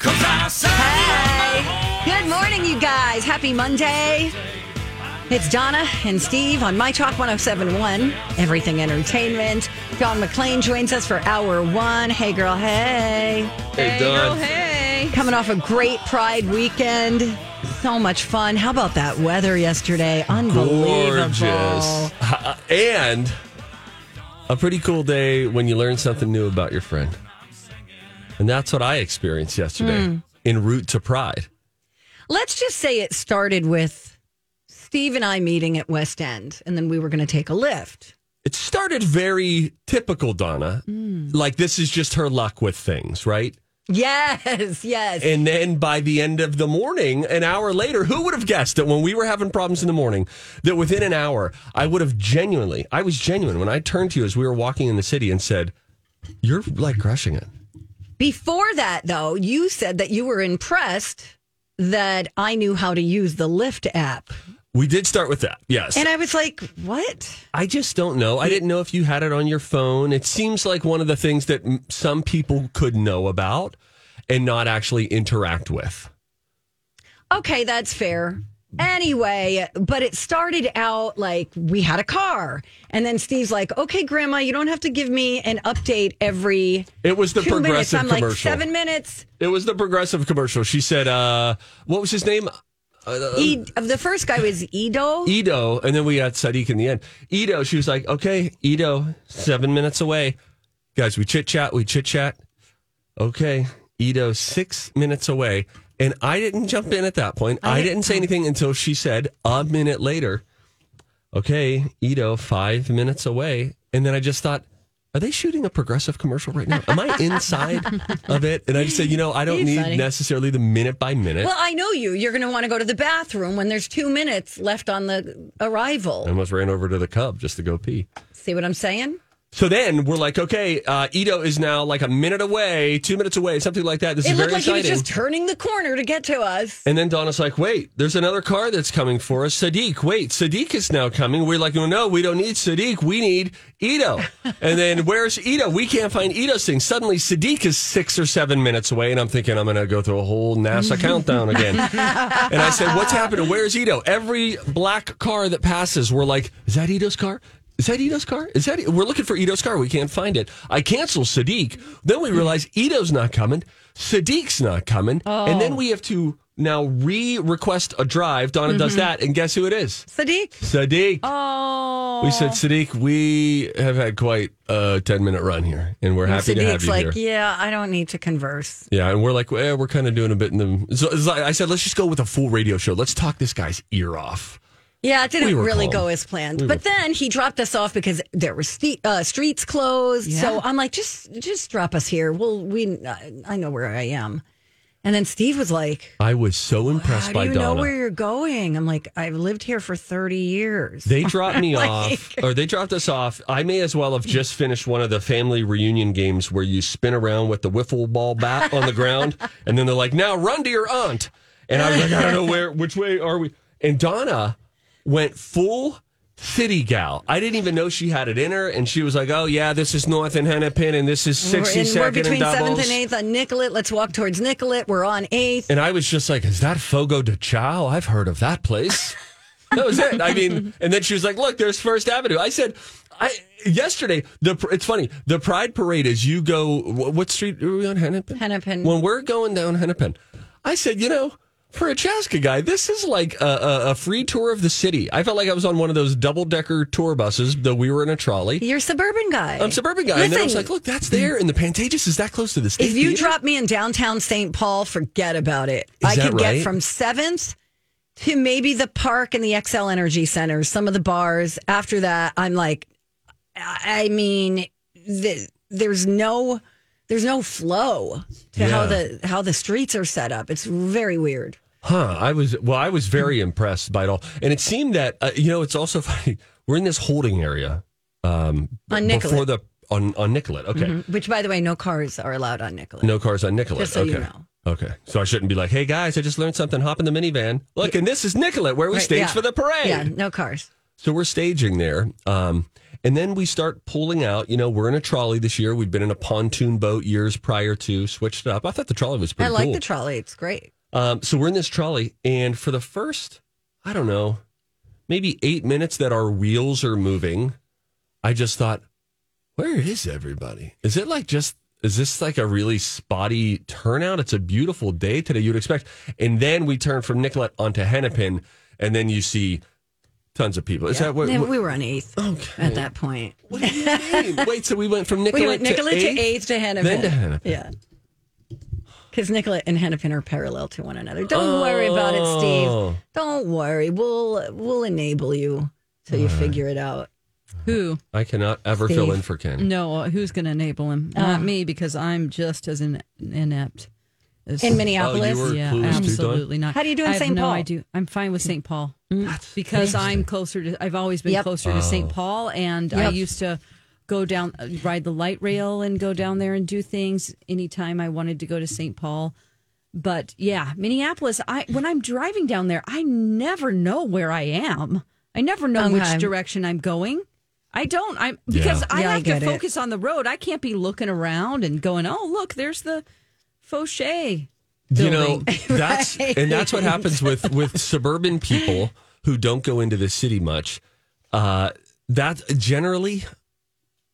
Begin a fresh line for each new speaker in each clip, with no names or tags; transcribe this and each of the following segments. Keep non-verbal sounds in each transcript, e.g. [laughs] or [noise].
Hey, good morning, you guys. Happy Monday. It's Donna and Steve on My Talk 1071, Everything Entertainment. Dawn McClain joins us for hour one. Hey, girl, hey.
Hey, Dawn.
Hey. Coming off a great Pride weekend. So much fun. How about that weather yesterday? Unbelievable.
Gorgeous. And a pretty cool day when you learn something new about your friend. And that's what I experienced yesterday
Hmm.
en route to Pride.
Let's just say it started with Steve and I meeting at West End, and then we were going to take a lift.
It started very typical, Donna.
Hmm.
Like this is just her luck with things, right?
Yes, yes.
And then by the end of the morning, an hour later, who would have guessed that when we were having problems in the morning, that within an hour, I would have genuinely, I was genuine when I turned to you as we were walking in the city and said, You're like crushing it.
Before that, though, you said that you were impressed that I knew how to use the Lyft app.
We did start with that, yes.
And I was like, what?
I just don't know. I didn't know if you had it on your phone. It seems like one of the things that some people could know about and not actually interact with.
Okay, that's fair. Anyway, but it started out like we had a car. And then Steve's like, okay, grandma, you don't have to give me an update every
It was the
two minutes.
progressive
I'm like,
commercial.
seven minutes.
It was the progressive commercial. She said, uh, what was his name? Uh,
E- the first guy was Edo.
Edo, and then we had Sadiq in the end. Edo, she was like, okay, Edo, seven minutes away. Guys, we chit chat, we chit chat. Okay, Edo, six minutes away. And I didn't jump in at that point. I, didn't say anything until she said a minute later, okay, Edo, five minutes away. And then I just thought, are they shooting a progressive commercial right now? Am I inside of it? And I just said, you know, I don't need
funny.
necessarily the minute by minute.
Well, I know you. You're going to want to go to the bathroom when there's two minutes left on the arrival.
I almost ran over to the Cub just to go pee.
See what I'm saying?
So then we're like, okay, uh, Ito is now like a minute away, two minutes away, something like that. This
It
is
looked
very
like he was just turning the corner to get to us.
and then Donna's like, wait, there's another car that's coming for us. Sadiq, wait, Sadiq is now coming. We're like, no, no, we don't need Sadiq. We need Ito. [laughs] and then where's Ito? We can't find Ito's thing. Suddenly Sadiq is six or seven minutes away. And I'm thinking, I'm going to go through a whole NASA [laughs] countdown again. and I said, what's happening? Where's Ito? Every black car that passes, we're like, is that Ito's car? Is that Ito's car? Is that we're looking for Ito's car? We can't find it. I cancel Sadiq. Then we realize Ito's not coming. Sadiq's not coming, and then we have to now re-request a drive. Donna does that, and guess who it is?
Sadiq?
Sadiq.
Oh.
We said Sadiq. We have had quite a ten-minute run here, and we're happy to have
Sadiq's
you
like,
here.
yeah, I don't need to converse.
Yeah, and we're like, eh, we're kind of doing a bit in the. So like, I said, let's just go with a full radio show. Let's talk this guy's ear off.
Yeah, it didn't
We
really go as planned.
We
but then he dropped us off because there were ste- uh, streets closed. So I'm like, just just drop us here. Well, we I know where I am. And then Steve was like,
I was so impressed
"How do you
Donna.
know where you're going?" I'm like, "I've lived here for 30 years."
They dropped [laughs] me
Like-
off, or they dropped us off. I may as well have just finished one of the family reunion games where you spin around with the wiffle ball bat on the ground, [laughs] and then they're like, "Now run to your aunt." And I was like, "I don't know where, which way are we?" And Donna went full city gal. I didn't even know she had it in her, and she was like, "Oh yeah, this is North and Hennepin, and this is
we're, in, we're between
and doubles."
seventh and eighth on Nicollet. Let's walk towards Nicollet. We're on eighth.
And I was just like, is that Fogo de Chao? I've heard of that place. [laughs] that was it. I mean, and then she was like, look, there's First Avenue. I said, I yesterday, the it's funny, the Pride Parade is you go, what street are we on? Hennepin?
Hennepin.
When we're going down Hennepin, I said, you know, for a Chaska guy, this is like a, a, a free tour of the city. I felt like I was on one of those double decker tour buses, though we were in a trolley.
You're a suburban guy.
I'm a suburban guy. and then I was like, look, that's there. And the Pantages is that close to the state.
If you
Theater?
drop me in downtown St. Paul, forget about it.
Is
I could
right?
get from 7th to maybe the park and the Xcel Energy Center, some of the bars. After that, I'm like, I I mean, th- there's no there's no flow to how the how the streets are set up. It's very weird.
Huh. I was well. I was very impressed by it all, and it seemed that uh, you know it's also [laughs] funny. We're in this holding area um,
On Nicollet.
before the on on Nicollet. Okay,
Which, by the way, no cars are allowed on Nicollet.
no cars on Nicollet.
Just so
okay.
you know.
Okay, so I shouldn't be like, "Hey guys, I just learned something. Hop in the minivan. Look, and this is Nicollet, where we
Right,
stage
yeah.
for the parade."
Yeah, no cars.
So we're staging there. Um, and then we start pulling out. You know, we're in a trolley this year. We've been in a pontoon boat years prior to, switched it up. I thought the trolley was pretty I
like
cool.
the trolley. It's great.
um, so we're in this trolley, and for the first, I don't know, maybe eight minutes that our wheels are moving, I just thought, where is everybody? Is it like just, is this like a really spotty turnout? It's a beautiful day today, you'd expect. And then we turn from Nicollet onto Hennepin, and then you see tons of people. Is that what? What-
we were on eighth at that point.
what do you mean? [laughs] Wait, so we went from
We
Nicollet,
went Nicollet to
eighth?
eighth to Hennepin.
Then to Hennepin.
Yeah. Because Nicollet and Hennepin are parallel to one another. Don't worry about it,
Oh.
Steve. Don't worry. We'll we'll enable you till you figure it out.
Who?
I cannot ever fill in for Ken.
No, who's going to enable him?
Uh.
Not me, because I'm just as in, inept. As,
In Minneapolis.
Oh,
yeah,
clueless too,
absolutely not.
How do you do in
I have
St.
no
Paul?
idea. I'm fine with St. Paul hmm. because I'm closer to. I've always been
Yep.
closer to
Oh.
St. Paul, and I used to go down, ride the light rail, and go down there and do things anytime I wanted to go to St. Paul. But yeah, Minneapolis. I when I'm driving down there, I never know where I am. I never know
Okay.
which direction I'm going. I don't. I'm because
Yeah.
I
Yeah, I
have
get
to
it.
focus on the road. I can't be looking around and going, "Oh, look, there's the Foshay."
You know,
building." [laughs]
that's and that's what happens with with [laughs] suburban people who don't go into the city much. Uh, that generally,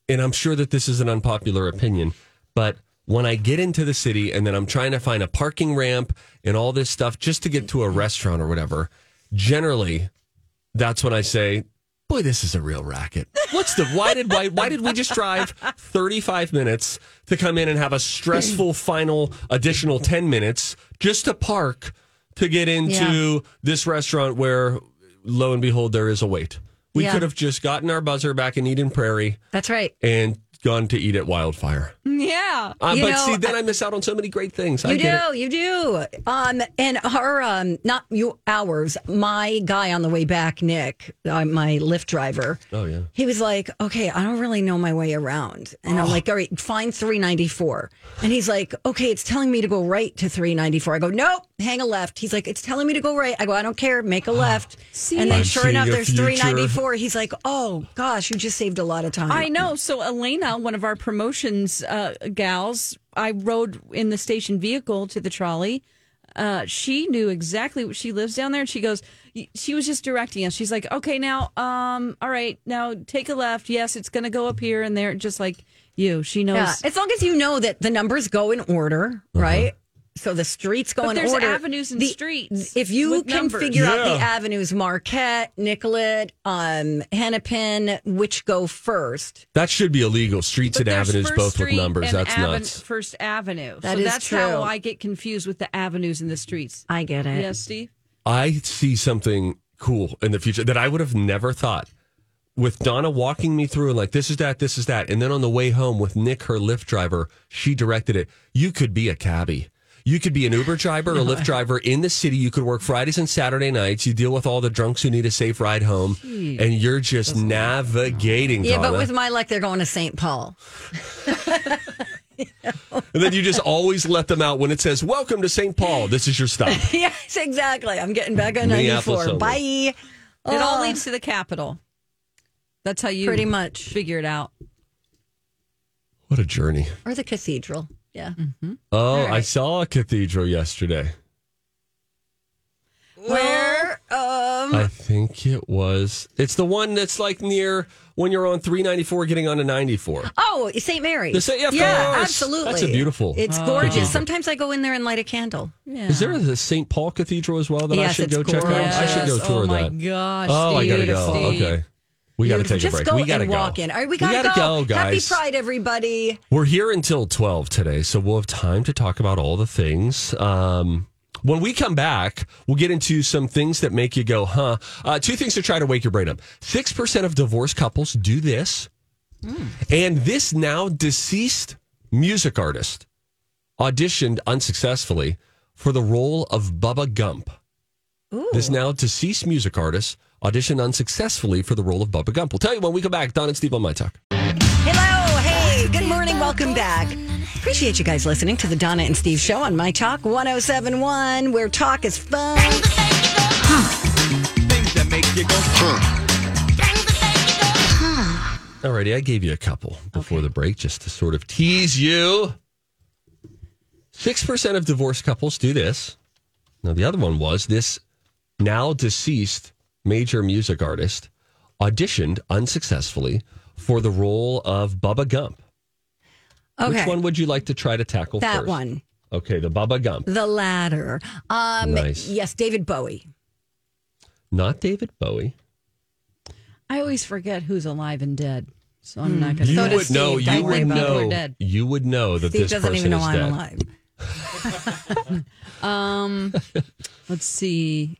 and I'm sure that this is an unpopular opinion, but when I get into the city and then I'm trying to find a parking ramp and all this stuff just to get to a restaurant or whatever, generally, that's when I say, "Boy, this is a real racket." What's the why did why why did we just drive 35 minutes to come in and have a stressful final additional 10 minutes just to park to get into this restaurant where lo and behold there is a wait. We
Yeah.
could have just gotten our buzzer back in Eden Prairie
That's right.
and gone to eat at Wildfire.
Yeah.
Uh, but
know,
see, then I, miss out on so many great things.
You
it.
do, you do. Um, and our, um, not you, ours, my guy on the way back, Nick, uh, my Lyft driver.
Oh, yeah.
He was like, okay, I don't really know my way around. And
Oh.
I'm like, all right, find 394. And he's like, okay, it's telling me to go right to 394. I go, nope, hang a left. He's like, it's telling me to go right. I go, I don't care, make a [gasps] left.
See?
and then
I'm
sure enough, there's
future.
394. He's like, oh gosh, you just saved a lot of time.
I know. So Elena, one of our promotions uh, gals, I rode in the station vehicle to the trolley. Uh, she knew exactly what she lives down there, and she goes. She was just directing us. She's like, "Okay, now, um, all right, now take a left. Yes, it's going to go up here and there." Just like you, she knows.
Yeah, as long as you know that the numbers go in order, right? So the streets go
But
in
there's
order.
avenues and
The-
streets
If you
with
can
numbers.
figure out the avenues, Marquette, Nicollet, um, Hennepin, which go first.
That should be illegal. Streets
But
and avenues both
Street
with numbers.
and
That's
Aven-
nuts.
First Avenue.
That
so
is
that's
true.
how I get confused with the avenues and the streets.
I get it.
Yes, Steve.
I see something cool in the future that I would have never thought. With Donna walking me through and like this is that, this is that, and then on the way home with Nick, her Lyft driver, she directed it. You could be a cabbie. You could be an Uber driver or Lyft driver in the city. You could work Fridays and Saturday nights. You deal with all the drunks who need a safe ride home, and you're just navigating.
Yeah, but with my luck, they're going to St. Paul. [laughs]
and then you just always let them out when it says "Welcome to St. Paul." This is your stop. [laughs]
yes, exactly. I'm getting back on 94.
only.
Bye.
It all
Oh,
leads to the capital. That's how you
pretty much.
figure it out.
What a journey!
Or the cathedral. Yeah. Mm-hmm.
Oh,
All
I saw a cathedral yesterday.
Where? Um,
I think it was. It's the one that's like near when you're on 394 getting onto 94.
oh, St. Mary's.
The St- yeah,
yeah, absolutely.
That's a beautiful
It's
cathedral.
gorgeous. Sometimes I go in there and light a candle.
Yeah.
Is there a St. Paul Cathedral as well that I should
it's
go check out?
gorgeous.
I should go
Yes.
tour
oh my
that.
gosh.
oh, I gotta go.
Steve.
Okay. We got to take
Just
a break.
go
we got to
walk in. All right, we gotta,
gotta
go.
go,
Happy
guys.
Pride, everybody.
We're here until 12 today, so we'll have time to talk about all the things. Um, when we come back, we'll get into some things that make you go, huh? Uh, two things to try to wake your brain up. 6% of divorced couples do this. And this now deceased music artist auditioned unsuccessfully for the role of Bubba Gump. This now deceased music artist auditioned unsuccessfully for the role of Bubba Gump. We'll tell you when we come back. Don and Steve on My Talk.
Hello, hey, good morning, welcome back. Appreciate you guys listening to the Donna and Steve show on My Talk 1071, where talk is fun.
Things that make you go,
Alrighty, I gave you a couple before the break just to sort of tease you. 6% of divorced couples do this. Now, the other one was this now deceased major music artist auditioned unsuccessfully for the role of Bubba Gump.
Okay,
Which one would you like to try to tackle
that
first?
one,
Okay, the Bubba Gump.
the latter. Um,
Nice.
Yes, David Bowie.
Not David Bowie.
I always forget who's alive and dead, so I'm not going to.
You
So does
would know. You would
about
it. We're
know.
dead.
You would know that
Steve
this
doesn't
person
even know
is
I'm
dead.
alive. [laughs] [laughs]
Um, let's see.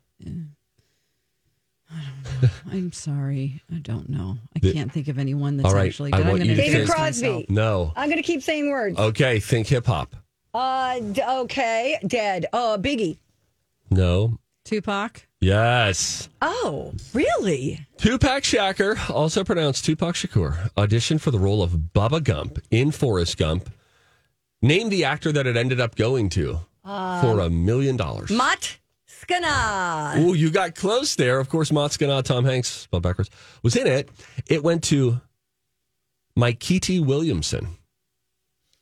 I don't know. I'm sorry. I don't know. I
The-
can't think of anyone that's
All right,
actually.
I
But I'm
want
going
you
to
to
David
think-
Crosby.
No.
I'm going to keep saying words.
Okay, think hip hop.
Uh, d- okay, dead. Oh, Biggie.
No.
Tupac.
Yes.
Oh, really?
Tupac Shakur, also pronounced Tupac Shakur, auditioned for the role of Bubba Gump in Forrest Gump. Name the actor that it ended up going to for a million dollars.
Mott Skana.
Oh, you got close there. Of course, Matskana, Tom Hanks, spelled backwards, was in it. It went to Mikey Williamson.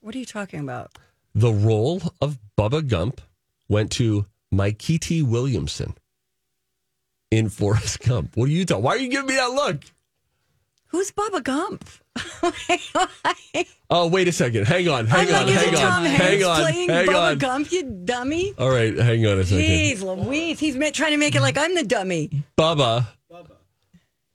What are you talking about?
The role of Bubba Gump went to Mikey Williamson in [laughs] Forrest Gump. What are you talking? Why are you giving me that look?
Who's Bubba Gump? [laughs]
Oh, wait a second. Hang on. Hang
I'm
on.
like,
Hang
Tom
on.
Hanks
Hang on.
playing
Hang
Bubba
on.
Gump, you dummy?
All right. Hang on a second.
Jeez Louise, he's trying to make it like I'm the dummy.
Bubba.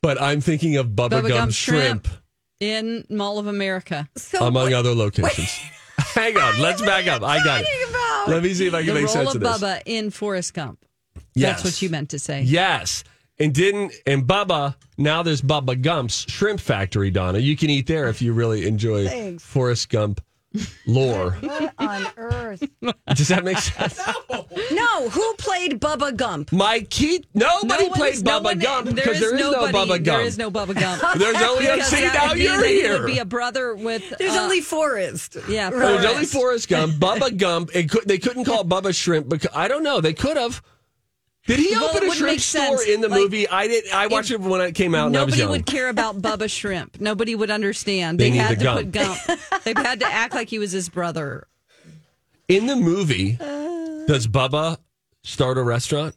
But I'm thinking of Bubba,
Bubba
Gump,
Gump
shrimp,
Shrimp. in Mall of America.
So
among
what-
other locations. [laughs] Hang on. Let's back up. I got it.
about?
Let me see if I can
The
make sense
of
of this.
Bubba in Forrest Gump.
Yes.
That's what you meant to say.
Yes. And didn't and Bubba, now there's Bubba Gump's Shrimp Factory, Donna. You can eat there if you really enjoy
Thanks.
Forrest Gump lore. [laughs]
What on earth?
Does that make sense? [laughs]
No, no. who played Bubba Gump?
Mike Keith, nobody
No one
played
is- no
Bubba
one-
Gump
there
because there is no
nobody-
Bubba Gump.
There is no Bubba Gump. [laughs]
There's only a
Because
see
that
now
would be-
you're
then
here.
would be a brother with.
There's
uh,
only Forrest.
yeah.
There's only
Forrest.
Forrest Gump, Bubba Gump. It could, they couldn't call it Bubba Shrimp because I don't know. They could have. Did he
Well,
open
it
a shrimp store
sense.
in the
Like,
movie? I did. I watched it when it came out, and I was
Nobody
young.
would care about Bubba Shrimp. Nobody would understand.
They
They, had
the
to put Gump. [laughs] they had to act like he was his brother.
in the movie, uh, does Bubba start a restaurant?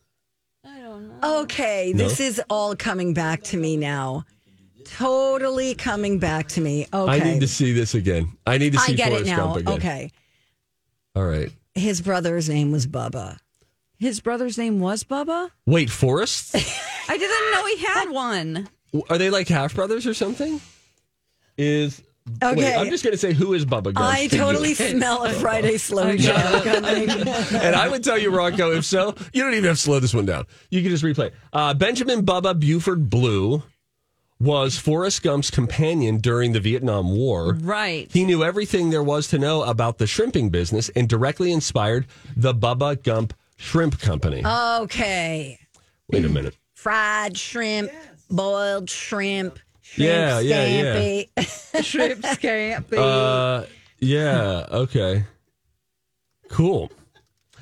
I don't know.
Okay,
No?
this is all coming back to me now. Totally coming back to me. Okay.
I need to see this again. I need to see
I get
Forrest
it now.
Gump again.
Okay.
All right.
His brother's name was Bubba.
His brother's name was Bubba.
Wait, Forrest? [laughs]
I didn't know he had one.
Are they like half brothers or something? Is
Okay.
Wait, I'm just going to say who is Bubba Gump?
I [laughs] totally smell a Friday slow jam coming. [laughs]
and I would tell you, Rocco, if so, you don't even have to slow this one down. You can just replay. Uh, Benjamin Bubba Buford Blue was Forrest Gump's companion during the Vietnam War.
Right.
He knew everything there was to know about the shrimping business and directly inspired the Bubba Gump Shrimp Company.
Okay.
Wait a minute.
Fried shrimp, boiled shrimp, shrimp
Yeah, yeah, yeah.
scampi. [laughs]
Shrimp scampi.
Uh, yeah, okay. Cool.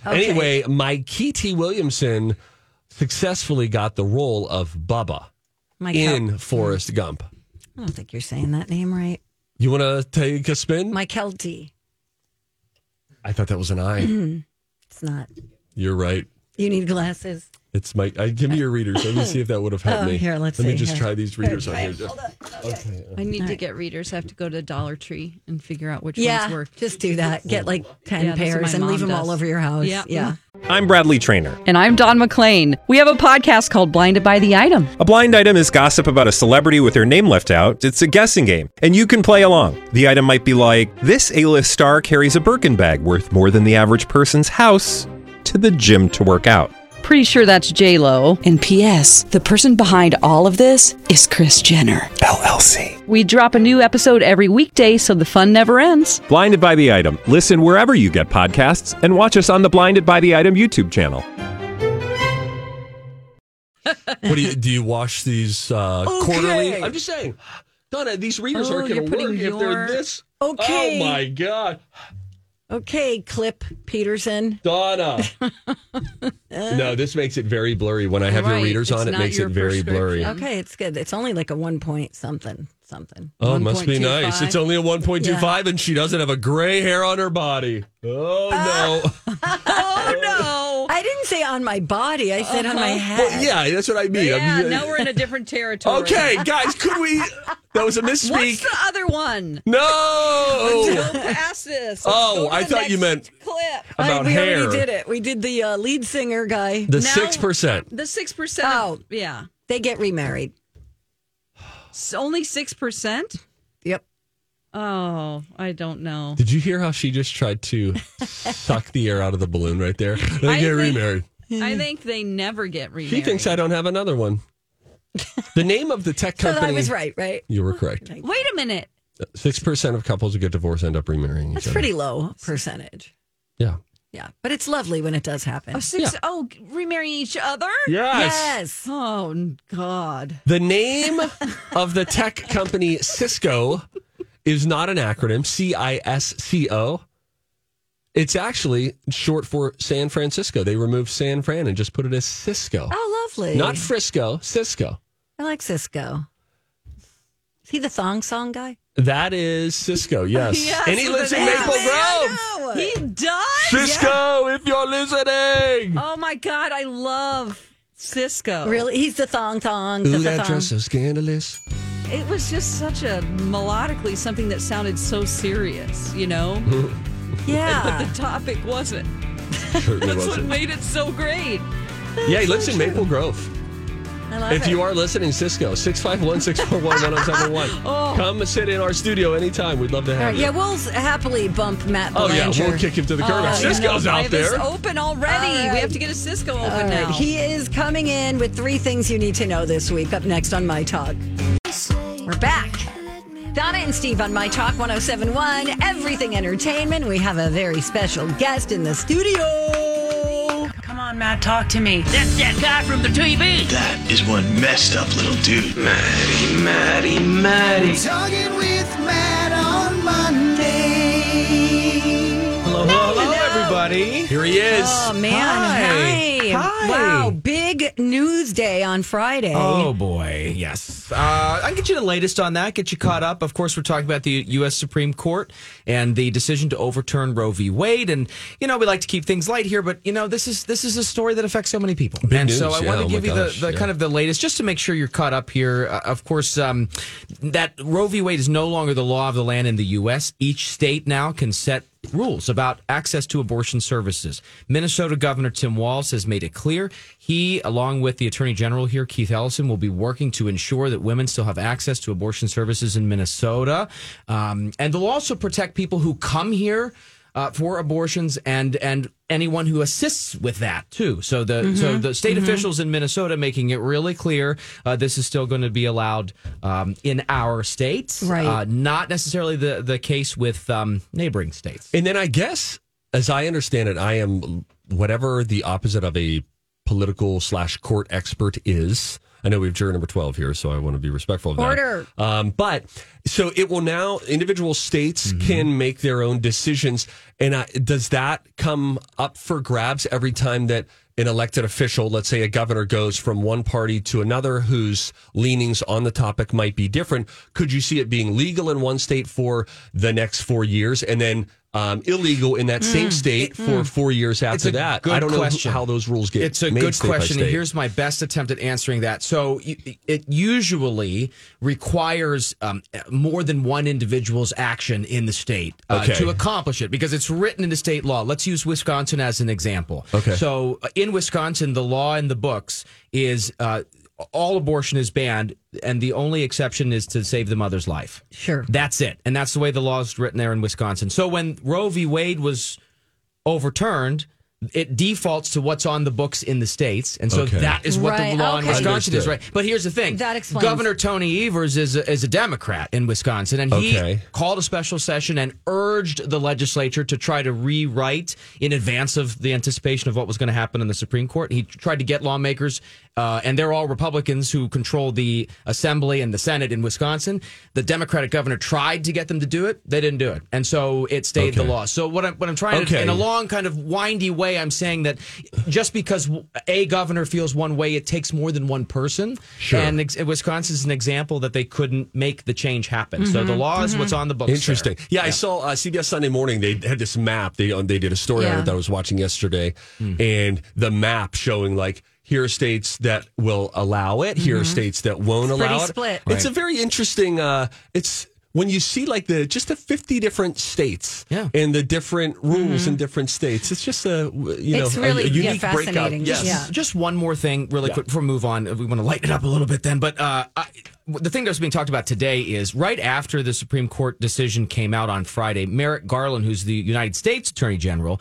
Okay.
Anyway, Mike T. Williamson successfully got the role of Bubba
My
in
Kel-
Forrest Gump.
I don't think you're saying that name right.
You want to take a spin?
My Kelty.
I thought that was an I.
It's not.
You're right.
You need glasses.
It's my. I, give me your readers. Let me see if that would have helped [laughs]
Oh,
me.
here, let's
Let me just
Here.
try these readers on
try
here.
it.
Okay.
I need to get readers. I have to go to Dollar Tree and figure out which
Yeah,
ones work.
just do that. Get like 10
Yeah,
pairs and leave
mom
them all over your house.
Yeah.
Yeah.
I'm Bradley Trainer.
And I'm Don McClain. We have a podcast called Blinded by the Item.
A blind item is gossip about a celebrity with their name left out. It's a guessing game, and you can play along. The item might be like this: A-list star carries a Birkin bag worth more than the average person's house to the gym to work out.
Pretty sure that's J Lo.
And P.S. The person behind all of this is Kris Jenner.
LLC.
We drop a new episode every weekday, so the fun never ends.
Blinded by the item. Listen wherever you get podcasts, and watch us on the Blinded by the Item YouTube channel.
What do you do? You wash these uh,
Okay.
quarterly? I'm just saying, Donna. These readers
Oh,
aren't
you're
going to work
putting
if they're this.
Okay.
Oh my god,
Okay, Clip Peterson.
Donna. [laughs] no, this makes it very blurry. When I have your
Right,
readers
it's
on, it makes it very blurry.
Okay, it's good. It's only like a one point something something.
Oh, it must be
1.25.
nice. It's only a 1.25, and she doesn't have a gray hair on her body. Oh ah. no. [laughs]
Oh no!
I didn't say on my body. I said on my head.
well, yeah, that's what I mean.
Yeah,
I'm-
now we're in a different territory.
Okay, guys, could we? That was a misspeak.
What's
misspeak.
the other one?
No.
Go past this. Let's
Oh, I thought you meant-
clip.
I-
About
we
hair.
already did it. We did the uh, lead singer guy.
The six percent.
The six percent.
Oh.
yeah.
they get remarried.
It's only six percent.
Yep.
Oh, I don't know.
Did you hear how she just tried to [laughs] suck the air out of the balloon right there? They get
think-
remarried.
I think they never get remarried.
She thinks I don't have another one. The name of the tech
So
company.
I was right, right?
You were correct.
Wait a minute.
Six percent of couples who get divorced end up remarrying
That's
each
pretty
other.
low percentage.
Yeah.
Yeah, but it's lovely when it does happen.
Oh, six! Oh, remarrying each other?
Yes.
Yes.
Oh, God.
The name of the tech company Cisco [laughs] is not an acronym. C I S C O. It's actually short for San Francisco. They removed San Fran and just put it as Cisco.
Oh, lovely.
Not Frisco, Cisco.
I like Cisco. Is he the thong song guy?
That is Cisco, [laughs] yes.
Yes,
and he lives in Maple
S.
Grove.
He does?
Cisco, if you're listening.
Oh, my God. I love Cisco.
Really? He's the thong thong.
Ooh,
the
that
thong.
dress so scandalous.
It was just such a melodically something that sounded so serious, you know? [laughs] yeah. But
Yeah.
the topic wasn't.
Certainly
That's what
wasn't.
made it so great.
Yeah, he lives in Maple Grove.
I love
If
it.
you are listening, Cisco, 651 641 1071. [laughs] Come sit in our studio anytime. We'd love to have
right,
you.
yeah, we'll happily bump Matt
Oh, yeah, we'll kick him to the curb.
Uh,
Cisco's
I
out
have
there.
open already.
All right.
We have to get a Cisco open
All right,
now.
He is coming in with three things you need to know this week. Up next on My Talk. We're back. Donna and Steve on My Talk 1071, Everything Entertainment. We have a very special guest in the studio.
Come on, Matt, talk to me. That's that guy from the TV.
That is one messed up little dude. Maddie, Maddie, Maddie.
Talking with Matt on Monday.
Hello, hello, everybody.
Here he is.
Oh, man.
Hi.
Hi.
Hi.
Wow. Big news day on Friday.
Oh boy, yes. Uh, I can get you the latest on that. Get you caught up. Of course, we're talking about the U.S. Supreme Court and the decision to overturn Roe v. Wade. And you know, we like to keep things light here, but you know, this is this is a story that affects so many people. Big and so
news,
I
yeah.
want to
Oh,
give you
gosh,
the, the
yeah.
kind of the latest, just to make sure you're caught up here. Uh, of course, um, that Roe v. Wade is no longer the law of the land in the U.S. Each state now can set rules about access to abortion services. Minnesota Governor Tim Walz has made it clear he, along with the Attorney General here, Keith Ellison, will be working to ensure that women still have access to abortion services in Minnesota. Um, and they'll also protect people who come here. Uh, for abortions and and anyone who assists with that too. So the so the state officials in Minnesota making it really clear uh, this is still going to be allowed um, in our states,
Right.
Uh, not necessarily the the case with um, neighboring states.
And then I guess, as I understand it, I am whatever the opposite of a political slash court expert is. I know we have juror number 12 here, so I want to be respectful of
Order.
that. Um, but so it will now, individual states can make their own decisions. And I, does that come up for grabs every time that an elected official, let's say a governor, goes from one party to another whose leanings on the topic might be different? Could you see it being legal in one state for the next four years and then um, illegal in that same state for four years after that?
good
I don't
question.
know how those rules get.
It's a
made
good
state
question, and
state.
here's my best attempt at answering that. So, it usually requires um, more than one individual's action in the state uh,
Okay.
to accomplish it because it's written into state law. Let's use Wisconsin as an example.
Okay.
So, uh, in Wisconsin, the law in the books is. Uh, all abortion is banned, and the only exception is to save the mother's life.
Sure.
That's it. And that's the way the law is written there in Wisconsin. So when Roe v. Wade was overturned, it defaults to what's on the books in the states, and so
Okay.
that is what
Right,
the law in
okay.
Wisconsin is, right? But here's the thing:
That explains.
Governor Tony Evers is a, is a Democrat in Wisconsin, and he called a special session and urged the legislature to try to rewrite in advance of the anticipation of what was going to happen in the Supreme Court. He tried to get lawmakers, uh, and they're all Republicans who control the Assembly and the Senate in Wisconsin. The Democratic governor tried to get them to do it; they didn't do it, and so it stayed the law. So what I'm what I'm trying to,
Okay.
in a long kind of windy way, I'm saying that just because a governor feels one way, it takes more than one person.
Sure.
And ex- Wisconsin is an example that they couldn't make the change happen. So the law is what's on the books.
Interesting.
there.
Yeah, I saw uh, CBS Sunday Morning. They had this map. They uh, they did a story on it that I was watching yesterday,
Hmm.
and the map showing like here are states that will allow it. Here are states that won't
pretty
allow it.
split.
It's a very interesting. Uh, it's when you see like the just the fifty different states
Yeah.
and the different rules in different states. It's just a you know
It's
a-
really,
a,
yeah,
unique breakout.
fascinating.
Yes.
Yeah.
Just one more thing, really quick before we move on. We want to lighten it up a little bit then. But uh, I, the thing that's being talked about today is right after the Supreme Court decision came out on Friday, Merrick Garland, who's the United States Attorney General,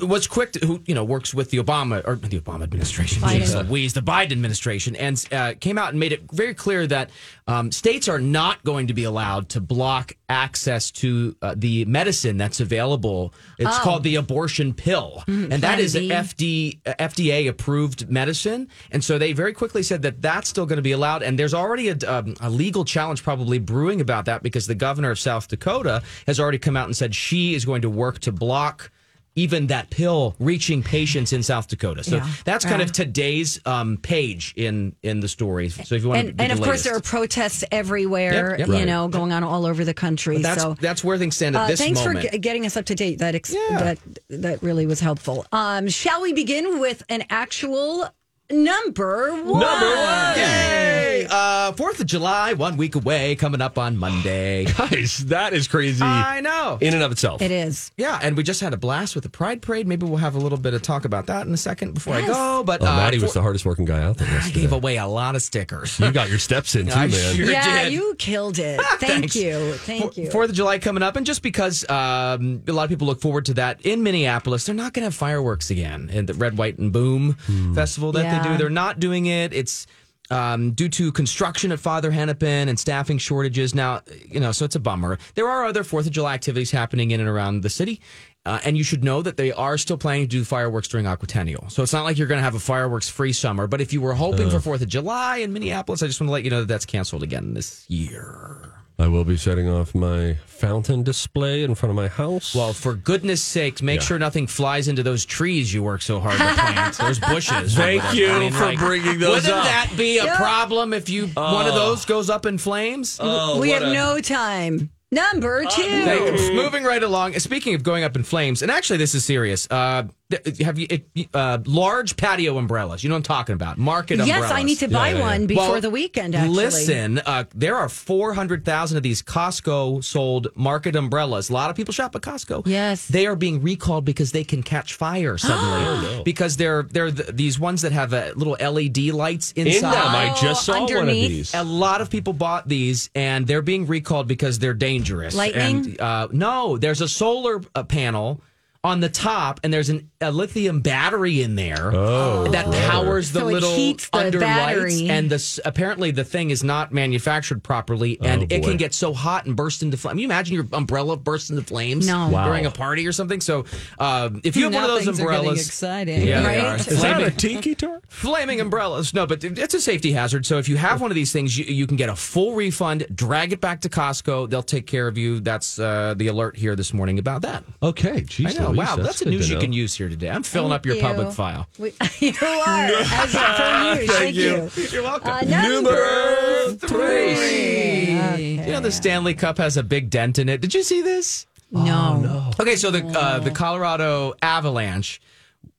was quick to, who, you know, works with the Obama or the Obama administration,
Biden.
Jeez the Biden administration, and uh, came out and made it very clear that um, states are not going to be allowed to block access to uh, the medicine that's available. It's called the abortion pill. and that is an FD, uh, FDA approved medicine. And so they very quickly said that that's still going to be allowed. And there's already a, um, a legal challenge probably brewing about that because the governor of South Dakota has already come out and said she is going to work to block. Even that pill reaching patients in South Dakota, so
Yeah.
that's kind
Yeah.
of today's um, page in in the story. So if you want,
And,
to
and of course, there are protests everywhere,
Yep, yep.
you
Right.
know, going on all over the country.
that's
so
that's where things stand at
Uh,
this
thanks
moment.
for g- getting us up to date. That ex- that that really was helpful. Um, shall we begin with an actual number one?
Number one.
Yay! Uh, Fourth of July, one week away, coming up on Monday. [sighs]
Guys, that is crazy.
I know.
in and of itself.
It is.
Yeah, and we just had a blast with the Pride Parade. Maybe we'll have a little bit of talk about that in a second before I go. But
Oh,
uh,
Maddie was
for-
the hardest working guy out there.
I
yesterday.
gave away a lot of stickers.
You got your steps in [laughs] too,
I
man.
sure
yeah,
did.
you killed it. [laughs] Thank
Thanks.
you. Thank you.
Fourth of July coming up, and just because um, a lot of people look forward to that in Minneapolis, they're not going to have fireworks again in the Red, White, and Boom festival that
Yeah.
they do. They're not doing it. It's um, due to construction at Father Hennepin and staffing shortages. Now, you know, so it's a bummer. There are other Fourth of July activities happening in and around the city. Uh, and you should know that they are still planning to do fireworks during Aquatennial. So it's not like you're going to have a fireworks free summer. But if you were hoping for Fourth of July in Minneapolis, I just want to let you know that that's canceled again this year.
I will be setting off my fountain display in front of my house.
Well, for goodness sakes, make
Yeah.
sure nothing flies into those trees you work so hard to [laughs] plant. those bushes.
Thank
I
you
mean,
for
like,
bringing those
Wouldn't
up.
that be a
Yeah.
problem if you one of those goes up in flames?
oh,
we have
a-
no time. Number two.
Thank- Moving right along. Speaking of going up in flames, and actually this is serious. Uh, th- have you it, uh, large patio umbrellas? You know what I'm talking about? Market
yes,
umbrellas.
I need to buy
Yeah, yeah,
one before
Well,
the weekend. Actually,
Listen, uh, there are 400,000 of these Costco sold market umbrellas. A lot of people shop at Costco.
Yes.
They are being recalled because they can catch fire [gasps] suddenly. Because they're they're th- these ones that have uh, little LED lights
in
inside.
them. I just saw one of these.
A lot of people bought these, and they're being recalled because they're dangerous.
Lightning?
And, uh, no, there's a solar uh, panel on the top, and there's an, a lithium battery in there
Oh,
that
brother.
powers the
So
little
heats the
under
battery.
lights. And this apparently the thing is not manufactured properly, and
Oh,
it can get so hot and burst into flames. You imagine your umbrella bursts into flames
No.
Wow.
during a party or something. So uh, if you have one of those
Things are
umbrellas,
exciting.
Yeah, they
Right? Is
Is that a
Flaming-
tiki torch?
flaming umbrellas. No, but it's a safety hazard. So if you have one of these things, you, you can get a full refund. Drag it back to Costco. They'll take care of you. That's uh, the alert here this morning about that.
Okay, geez,
I wow, that's, a news you
know.
can use here today. I'm filling
Thank
up your
you.
public file.
We, [laughs] you are as [laughs] per news. Thank, you.
You're welcome.
Uh, number
three. You know the Stanley Cup has a big dent in it. Did you see this?
No.
Okay, so the uh, the Colorado Avalanche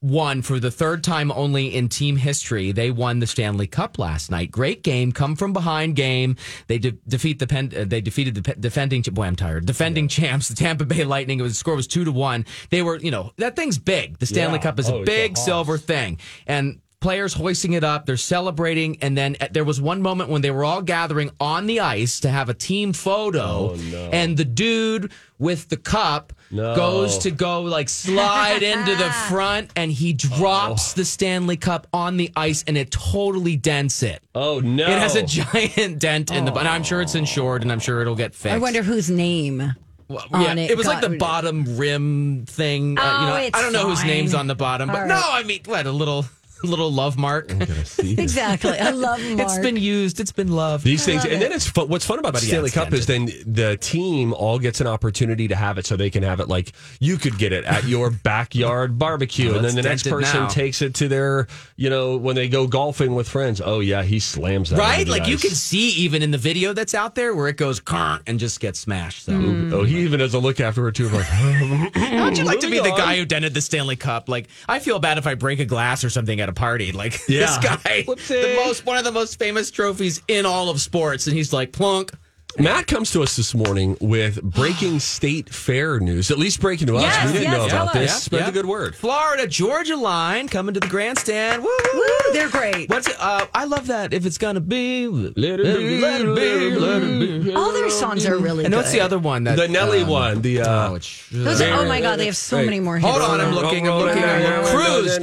won for the third time only in team history. They won the Stanley Cup last night. Great game, come from behind game. They de- defeat the pen- uh, they defeated the pe- defending boy I'm tired defending champs the Tampa Bay Lightning. It was the score was two to one. They were you know that thing's big. The Stanley
Yeah.
Cup is
Oh,
a big
a
silver thing and. Players hoisting it up. They're celebrating, and then uh, there was one moment when they were all gathering on the ice to have a team photo, and the dude with the cup
No.
goes to go like slide into the [laughs] front, and he drops the Stanley Cup on the ice, and it totally dents it.
Oh no!
It has a [laughs] giant dent in the, and I'm sure it's insured, and I'm sure it'll get fixed.
I wonder whose name.
Well,
on
yeah,
it
it was like the bottom rim thing. uh, you
Oh,
know,
it's
I don't know whose name's on the bottom, but
All
no. I mean, what a little little love mark.
Exactly. I love [laughs] Mark.
It's been used. It's been loved.
These things,
love
and then it's fun, what's fun about the Stanley
it's
Cup is then the team all gets an opportunity to have it, so they can have it like you could get it at your backyard barbecue,
Well,
and then the next person
now.
takes it to their, you know, when they go golfing with friends. Oh yeah, he slams that.
Right?
into the
Like you can see even in the video that's out there where it goes "Karn" and just gets smashed. So.
Oh, he even has a look afterward too. Like, [laughs]
How'd you like to be the guy who dented the Stanley Cup? Like, I feel bad if I break a glass or something at a party. Like, [laughs]
Yeah.
this guy, the most one of the most famous trophies in all of sports, and he's like plunk.
Matt comes to us this morning with breaking [gasps] state fair news. At least breaking to us.
Yes,
we didn't
yes,
know about
us.
this.
Yeah,
Spread
yeah.
the good word.
Florida Georgia line coming to the grandstand. Woo, woo,
Woo,
woo.
they're great.
What's it? Uh, I love that. If it's gonna be, let it be, let it be, let it be.
All their songs are really good.
And
good.
what's the other one? That
The Nelly
um,
one. The uh,
Oh, it's,
Those are, oh my God, they have so
Wait.
many more hits.
Hold on, I'm looking. I'm looking. Cruise.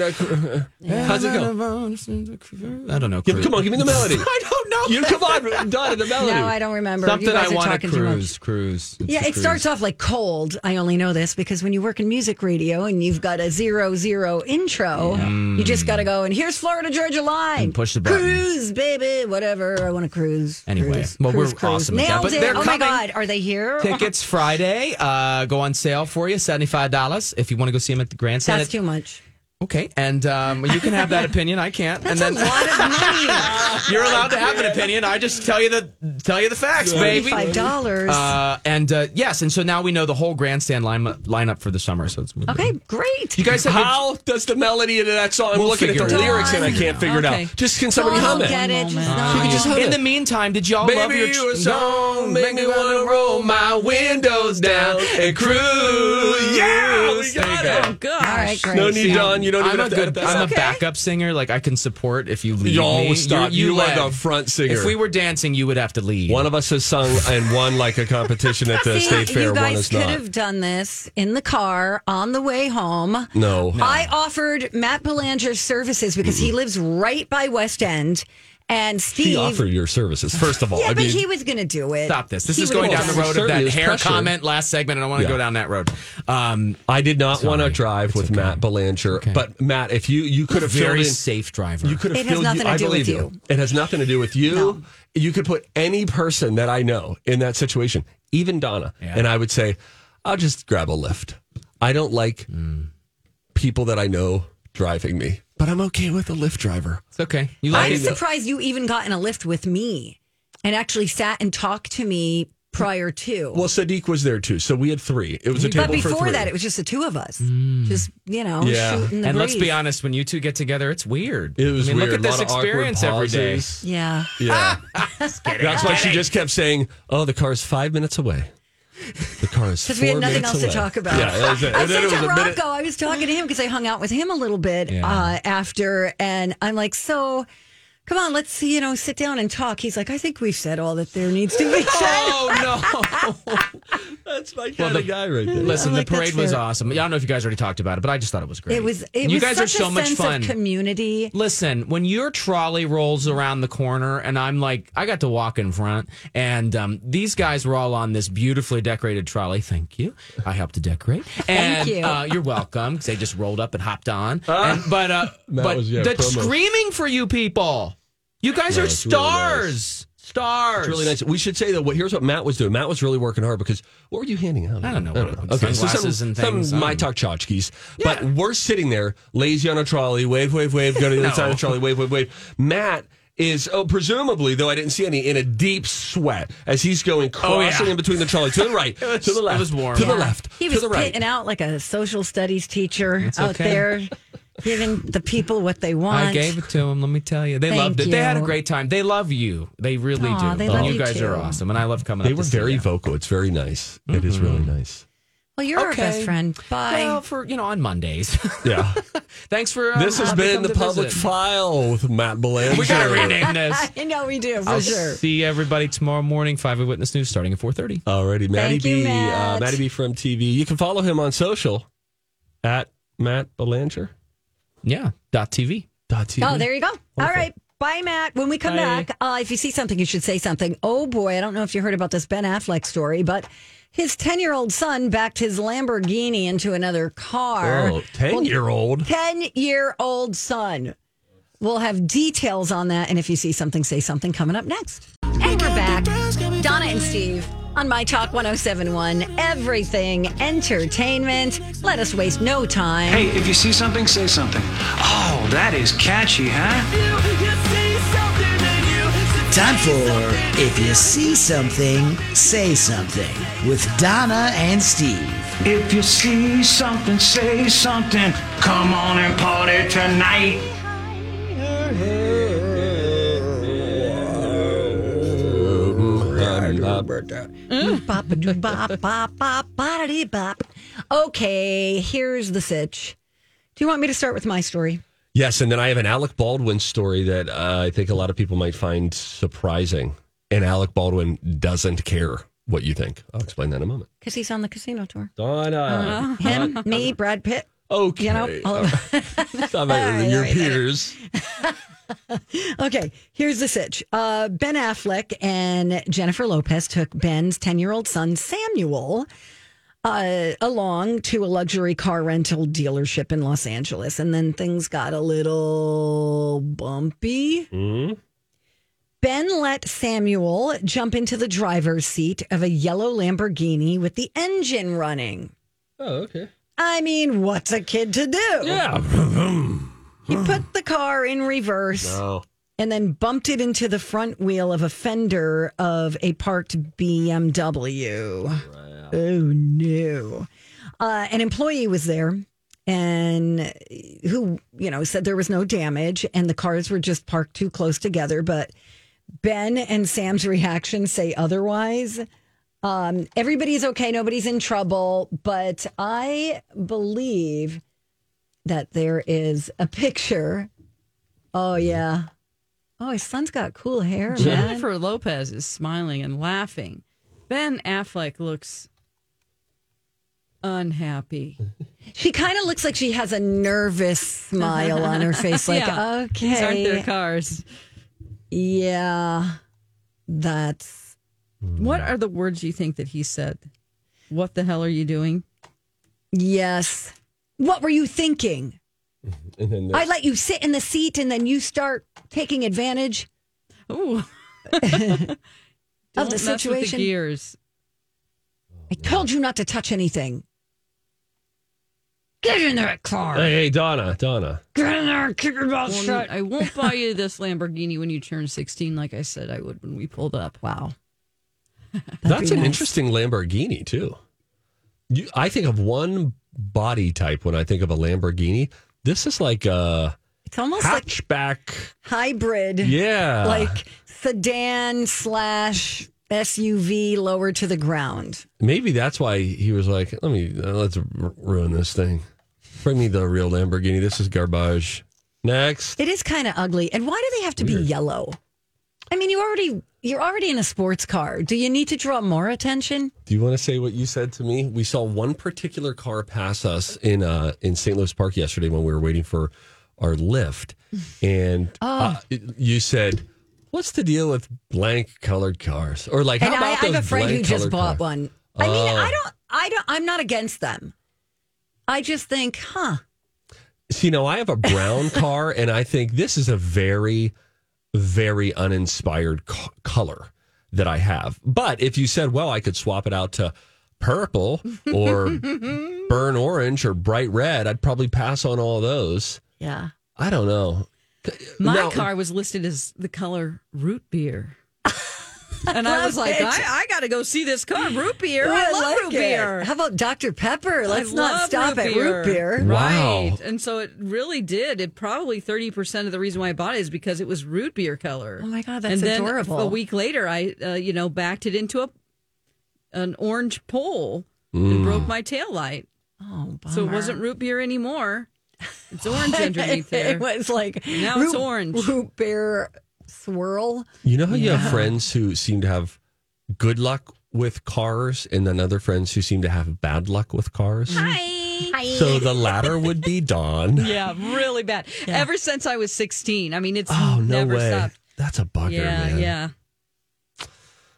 How's it go?
I don't know. Cruise.
come on, give me the melody. [laughs]
I don't know.
You come on, Donna, the melody.
No, I don't remember.
Something
you guys
I
are
want to
talking
cruise. Cruise. It's
Yeah, it
cruise.
starts off like cold. I only know this because when you work in music radio and you've got a zero zero intro, you just got to go and here's Florida Georgia line.
And push the button.
Cruise, baby, whatever. I want to cruise.
Anyway,
cruise,
well,
cruise,
we're
cruise.
awesome at that,
it. oh
coming.
my God, are they here?
Tickets Friday uh, go on sale for you, seventy five dollars if you want to go see them at the grandstand.
That's too much.
Okay, and um, you can have that opinion. I can't.
That's
and then,
a lot of money.
you're allowed to have an opinion. I just tell you the tell you the facts, baby.
Five dollars.
Uh, and uh, yes, and so now we know the whole grandstand line lineup for the summer. So it's
okay, great.
You guys have
How does the melody into that song? I'm
We'll
looking at the
it out.
lyrics and I can't figure
Okay.
it out. Just can somebody
Don't
hum it?
get it. Just
You can just
no.
hum
in
it.
the meantime, did y'all love your
you a song make me want to roll my windows down and cruise. Yeah, we got it.
go.
Oh, gosh.
All right, great.
No need, Don. You don't
I'm
even
a
have
good.
edit
I'm a backup singer. Like I can support if you lead
You
me.
always stop.
You're-
You are the front singer.
If we were dancing, you would have to leave.
One of us has sung and won like a competition at the
See,
state fair.
you
One
guys
is
could
not.
have done this in the car on the way home.
No.
I offered Matt Belanger's services because he lives right by West End. And Steve.
He offered your services. First of all, [laughs]
yeah,
I
but
mean,
he was going to do it.
Stop this. This
He
is going down the road of
Certainly
that
is
hair
pressure.
comment last segment. I don't want to
Yeah.
go down that road. Um,
I did not want to
Sorry.
drive with Matt Belanger, but Matt, if you you could have
very
in,
safe driver.
you could have
It has
filled.
nothing to
I
do with
believe
you.
It has nothing to do with you.
No.
You could put any person that I know in that situation, even Donna,
Yeah.
and I would say, I'll just grab a lift. I don't like people that I know driving me, but I'm okay with a lift driver.
It's okay. You like
I'm
it?
surprised you even got in a lift with me and actually sat and talked to me prior to.
Well, Sadiq was there too, so we had three. It was a table
but
for
before
three.
that, it was just the two of us.
Mm.
Just, you know,
Yeah.
shooting the
And let's be honest, when you two get together, it's weird.
It was
I mean,
weird.
Look at this
A lot of awkward
experience every day.
pauses.
Yeah.
Yeah. [laughs] That's why she just kept saying, "Oh, the car's five minutes away." The car is [laughs]
Because we had nothing else
away.
to talk about.
Yeah, was it.
I said to Rocco,
minute.
I was talking to him because I hung out with him a little bit
Yeah.
uh, after, and I'm like, so. Come on, let's see, you know, sit down and talk. He's like, I think we've said all that there needs to be [laughs] said.
Oh no! [laughs]
That's my kind of guy right there.
Listen,
I'm
the
like,
parade was
fair.
awesome. I don't know if you guys already talked about it, but I just thought it was great.
It was. It
you
was
guys
such
are so
a
much fun.
community.
Listen, when your trolley rolls around the corner, and I'm like, I got to walk in front, and um, these guys were all on this beautifully decorated trolley. Thank you. I helped to decorate. And,
you.
Uh, you're welcome because they just rolled up and hopped on. And, but uh, but
was, yeah,
the
promo.
screaming for you people. You guys
Yeah,
are
it's really
stars. Stars.
It's really nice. We should say that. What here's what Matt was doing. Matt was really working hard because what were you handing out?
I don't know what it was.
Okay, so some,
and things.
some
I
my
don't
talk tchotchkes. But we're sitting there, lazy on a trolley, wave, wave, wave, go to the other [laughs] side of the trolley, wave, wave, wave. Matt is oh, presumably, though I didn't see any, in a deep sweat as he's going
Oh, yeah.
in between the trolley to the right, [laughs]
was-
to the left,
it was warm.
to the left,
He
to
was
the right.
pitting out like a social studies teacher out
okay.
there, [laughs] giving the people what they want.
I gave it to them. Let me tell you, they
Thank
loved it. They had a great time. They love you. They really
Aw,
do.
they
And
love
you
you
guys
too.
are awesome, and I love coming.
They
up
were
to see
very
you.
vocal. It's very nice. It is really
Mm-hmm.
nice.
Well, you're our best friend. Bye.
Well, for you know, on Mondays. [laughs]
Yeah.
Thanks for. Um,
this has
having
been
come
the
to
public
visit.
file with Matt Belanger.
We gotta rename this. [laughs]
I know we do for
I'll
sure.
see everybody tomorrow morning. Five Eyewitness News starting at four thirty.
Alrighty, Matty
Thank you,
B.
Matt.
Uh, Matty B from TV. You can follow him on social at Matt Belanger.
Yeah. Dot TV.
Dot TV.
Oh, there you go. All right. Bye, Matt. When we come
Bye.
back, uh, if you see something, you should say something. Oh, boy. I don't know if you heard about this Ben Affleck story, but his 10 year old son backed his Lamborghini into another car.
Oh, 10 year old.
10 year old son. We'll have details on that. And if you see something, say something coming up next. And we're back. Donna and Steve on My Talk 1071. Everything entertainment. Let us waste no time.
Hey, if you see something, say something. Oh, that is catchy, huh?
Time for If You See Something, Say Something with Donna and Steve.
If you see something, say something. Come on and party tonight.
Bop-a-doo-bop-bop-bop-ba-da-dee-bop. Okay, here's the sitch. Do you want me to start with my story?
Yes, and then I have an Alec Baldwin story that uh, I think a lot of people might find surprising. And Alec Baldwin doesn't care what you think. I'll explain that in a moment.
Because he's on the casino tour.
Donna.
Him, me, Brad Pitt.
Okay.
You know, all
All
of-
right. Your
right,
peers.
Okay, here's the sitch. Uh, ben Affleck and Jennifer Lopez took Ben's 10 year old son, Samuel, uh, along to a luxury car rental dealership in Los Angeles. And then things got a little bumpy. Ben let Samuel jump into the driver's seat of a yellow Lamborghini with the engine running.
Oh, okay.
I mean, what's a kid to do?
Yeah.
He put the car in reverse
Oh.
and then bumped it into the front wheel of a fender of a parked BMW. Oh no. Uh, an employee was there and who, you know, said there was no damage and the cars were just parked too close together. But Ben and Sam's reaction say otherwise. Um, everybody's okay, nobody's in trouble, but I believe that there is a picture. Oh yeah. Oh, his son's got cool hair, man.
Jennifer Lopez is smiling and laughing. Ben Affleck looks unhappy. [laughs]
She kind of looks like she has a nervous smile on her face. [laughs] Like,
Yeah.
okay,
These aren't their cars.
yeah, that's Mm.
What are the words you think that he said? What the hell are you doing?
yes. What were you thinking? Mm-hmm.
And then
I let you sit in the seat and then you start taking advantage
Ooh. [laughs]
of the
mess with the
situation.
gears.
I told you not to touch anything. Get in that car.
Hey, hey, Donna, Donna.
Get in there and keep your mouth shut.
I won't buy you this Lamborghini when you turn 16, like I said I would when we pulled up.
Wow.
That's an
nice.
interesting Lamborghini too. You, I think of one body type when I think of a Lamborghini. This is like a
It's almost like
hatchback.
hybrid.
Yeah,
Like sedan slash SUV lower to the ground.
maybe that's why he was like, "Let me uh, let's r- ruin this thing. Bring me the real Lamborghini. This is garbage." Next,
It is kind of ugly. And why do they have to be yellow? I mean, you already you're already in a sports car. Do you need to draw more attention?
do you want to say what you said to me? We saw one particular car pass us in uh in St. Louis Park yesterday when we were waiting for our lift, and [laughs] uh, you said. What's the deal with blank colored cars? Or like, how
and I,
about
I have a
those
friend who just bought
cars?
one. I mean,
Oh.
I don't I don't I'm not against them. I just think, huh.
See, now I have a brown [laughs] car, and I think this is a very, very uninspired co- color that I have. But if you said, well, I could swap it out to purple [laughs] or burn orange or bright red, I'd probably pass on all those.
Yeah.
I don't know.
My
Now-
car was listed as the color root beer. [laughs] And I was like,
it.
I, I got to go see this car, root beer.
Oh,
I love
like
root
it.
beer.
How about Dr. Pepper? Let's not
love
stop at root beer.
Wow.
Right. And so it really did. It probably 30% of the reason why I bought it is because it was root beer color.
Oh my God, that's
and then
adorable.
A week later, I, uh, you know, backed it into a an orange pole and broke my tail light.
Oh,
So it wasn't root beer anymore. It's orange [laughs] underneath there.
It was like
Now it's orange.
Root beer swirl.
You know how you have friends who seem to have good luck with cars and then other friends who seem to have bad luck with cars?
Hi.
So the latter would be Dawn. [laughs]
Yeah, really bad. Ever since I was 16. I mean, it's
Oh, no
never
way.
stopped.
That's a bugger,
Yeah,
man.
yeah.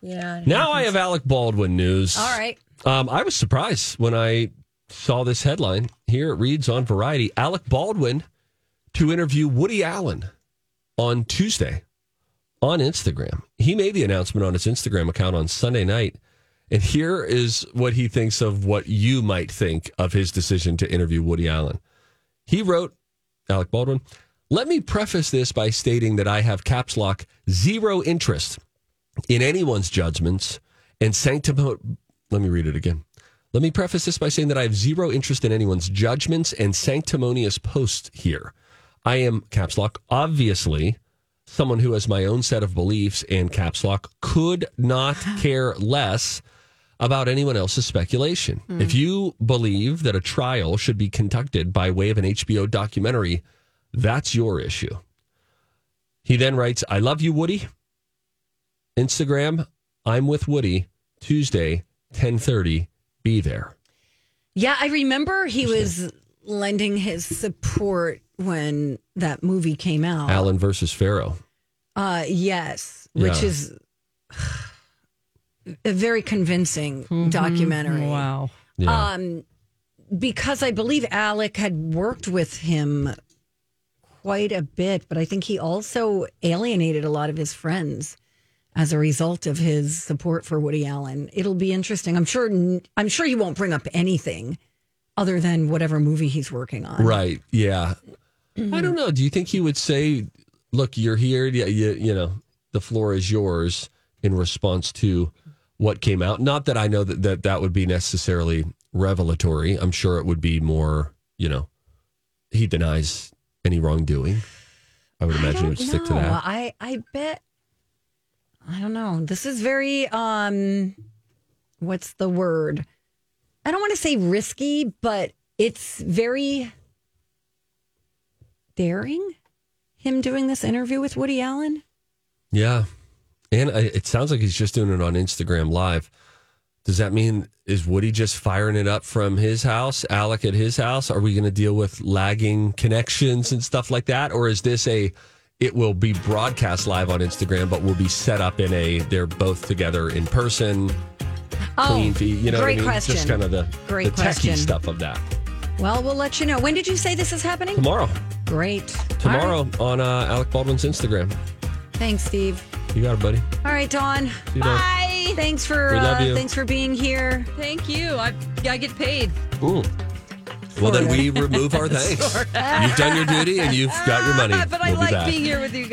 Yeah.
Now I have Alec Baldwin news.
All right.
Um, I was surprised when I saw this headline. Here it reads on Variety Alec Baldwin to interview Woody Allen on Tuesday on Instagram. He made the announcement on his Instagram account on Sunday night. And here is what he thinks of what you might think of his decision to interview Woody Allen. He wrote, Alec Baldwin, let me preface this by stating that I have caps lock zero interest in anyone's judgments and sanctimony. Let me read it again. Let me preface this by saying that I have zero interest in anyone's judgments and sanctimonious posts here. I am caps lock, obviously, someone who has my own set of beliefs and caps lock could not [gasps] care less about anyone else's speculation. Hmm. If you believe that a trial should be conducted by way of an HBO documentary, that's your issue. He then writes, I love you, Woody. Instagram, I'm with Woody, Tuesday, 1030. Be there.
Yeah, I remember he was lending his support when that movie came out.
Allen versus Farrow.
Uh, yes, which
Yeah.
is a very convincing documentary.
Wow.
Yeah.
Um, because I believe Alec had worked with him quite a bit, but I think he also alienated a lot of his friends as a result of his support for Woody Allen. It'll be interesting. I'm sure. I'm sure he won't bring up anything other than whatever movie he's working on.
Right. Yeah. I don't know. Do you think he would say, look, you're here. Yeah, you, you know, the floor is yours in response to what came out? Not that I know that that, that would be necessarily revelatory. I'm sure it would be more, you know, he denies any wrongdoing. I would imagine he would stick to that.
I I bet I don't know. This is very um what's the word? I don't want to say risky, but it's very daring him doing this interview with Woody Allen.
Yeah. And it sounds like he's just doing it on Instagram Live. Does that mean is Woody just firing it up from his house, Alec at his house? Are we going to deal with lagging connections and stuff like that, or is this a? It will be broadcast live on Instagram, but will be set up in a. They're both together in person, clean feed. You know,
Oh, great
what I mean?
question.
Just kind of the
Great
the techie
question.
stuff of that.
Well, we'll let you know. When did you say this is happening?
Tomorrow,
Great.
tomorrow
All right.
on uh, Alec Baldwin's Instagram.
Thanks, Steve.
You got it, buddy.
All right, Dawn.
you, Dawn.
Bye. Thanks for
We love
uh,
you.
thanks for being here.
Thank you. I, I get paid.
Ooh. Well, then we remove our [laughs] thanks. You've done your duty and you've got your money. [laughs]
But I
We'll be
like
back.
being here with you guys.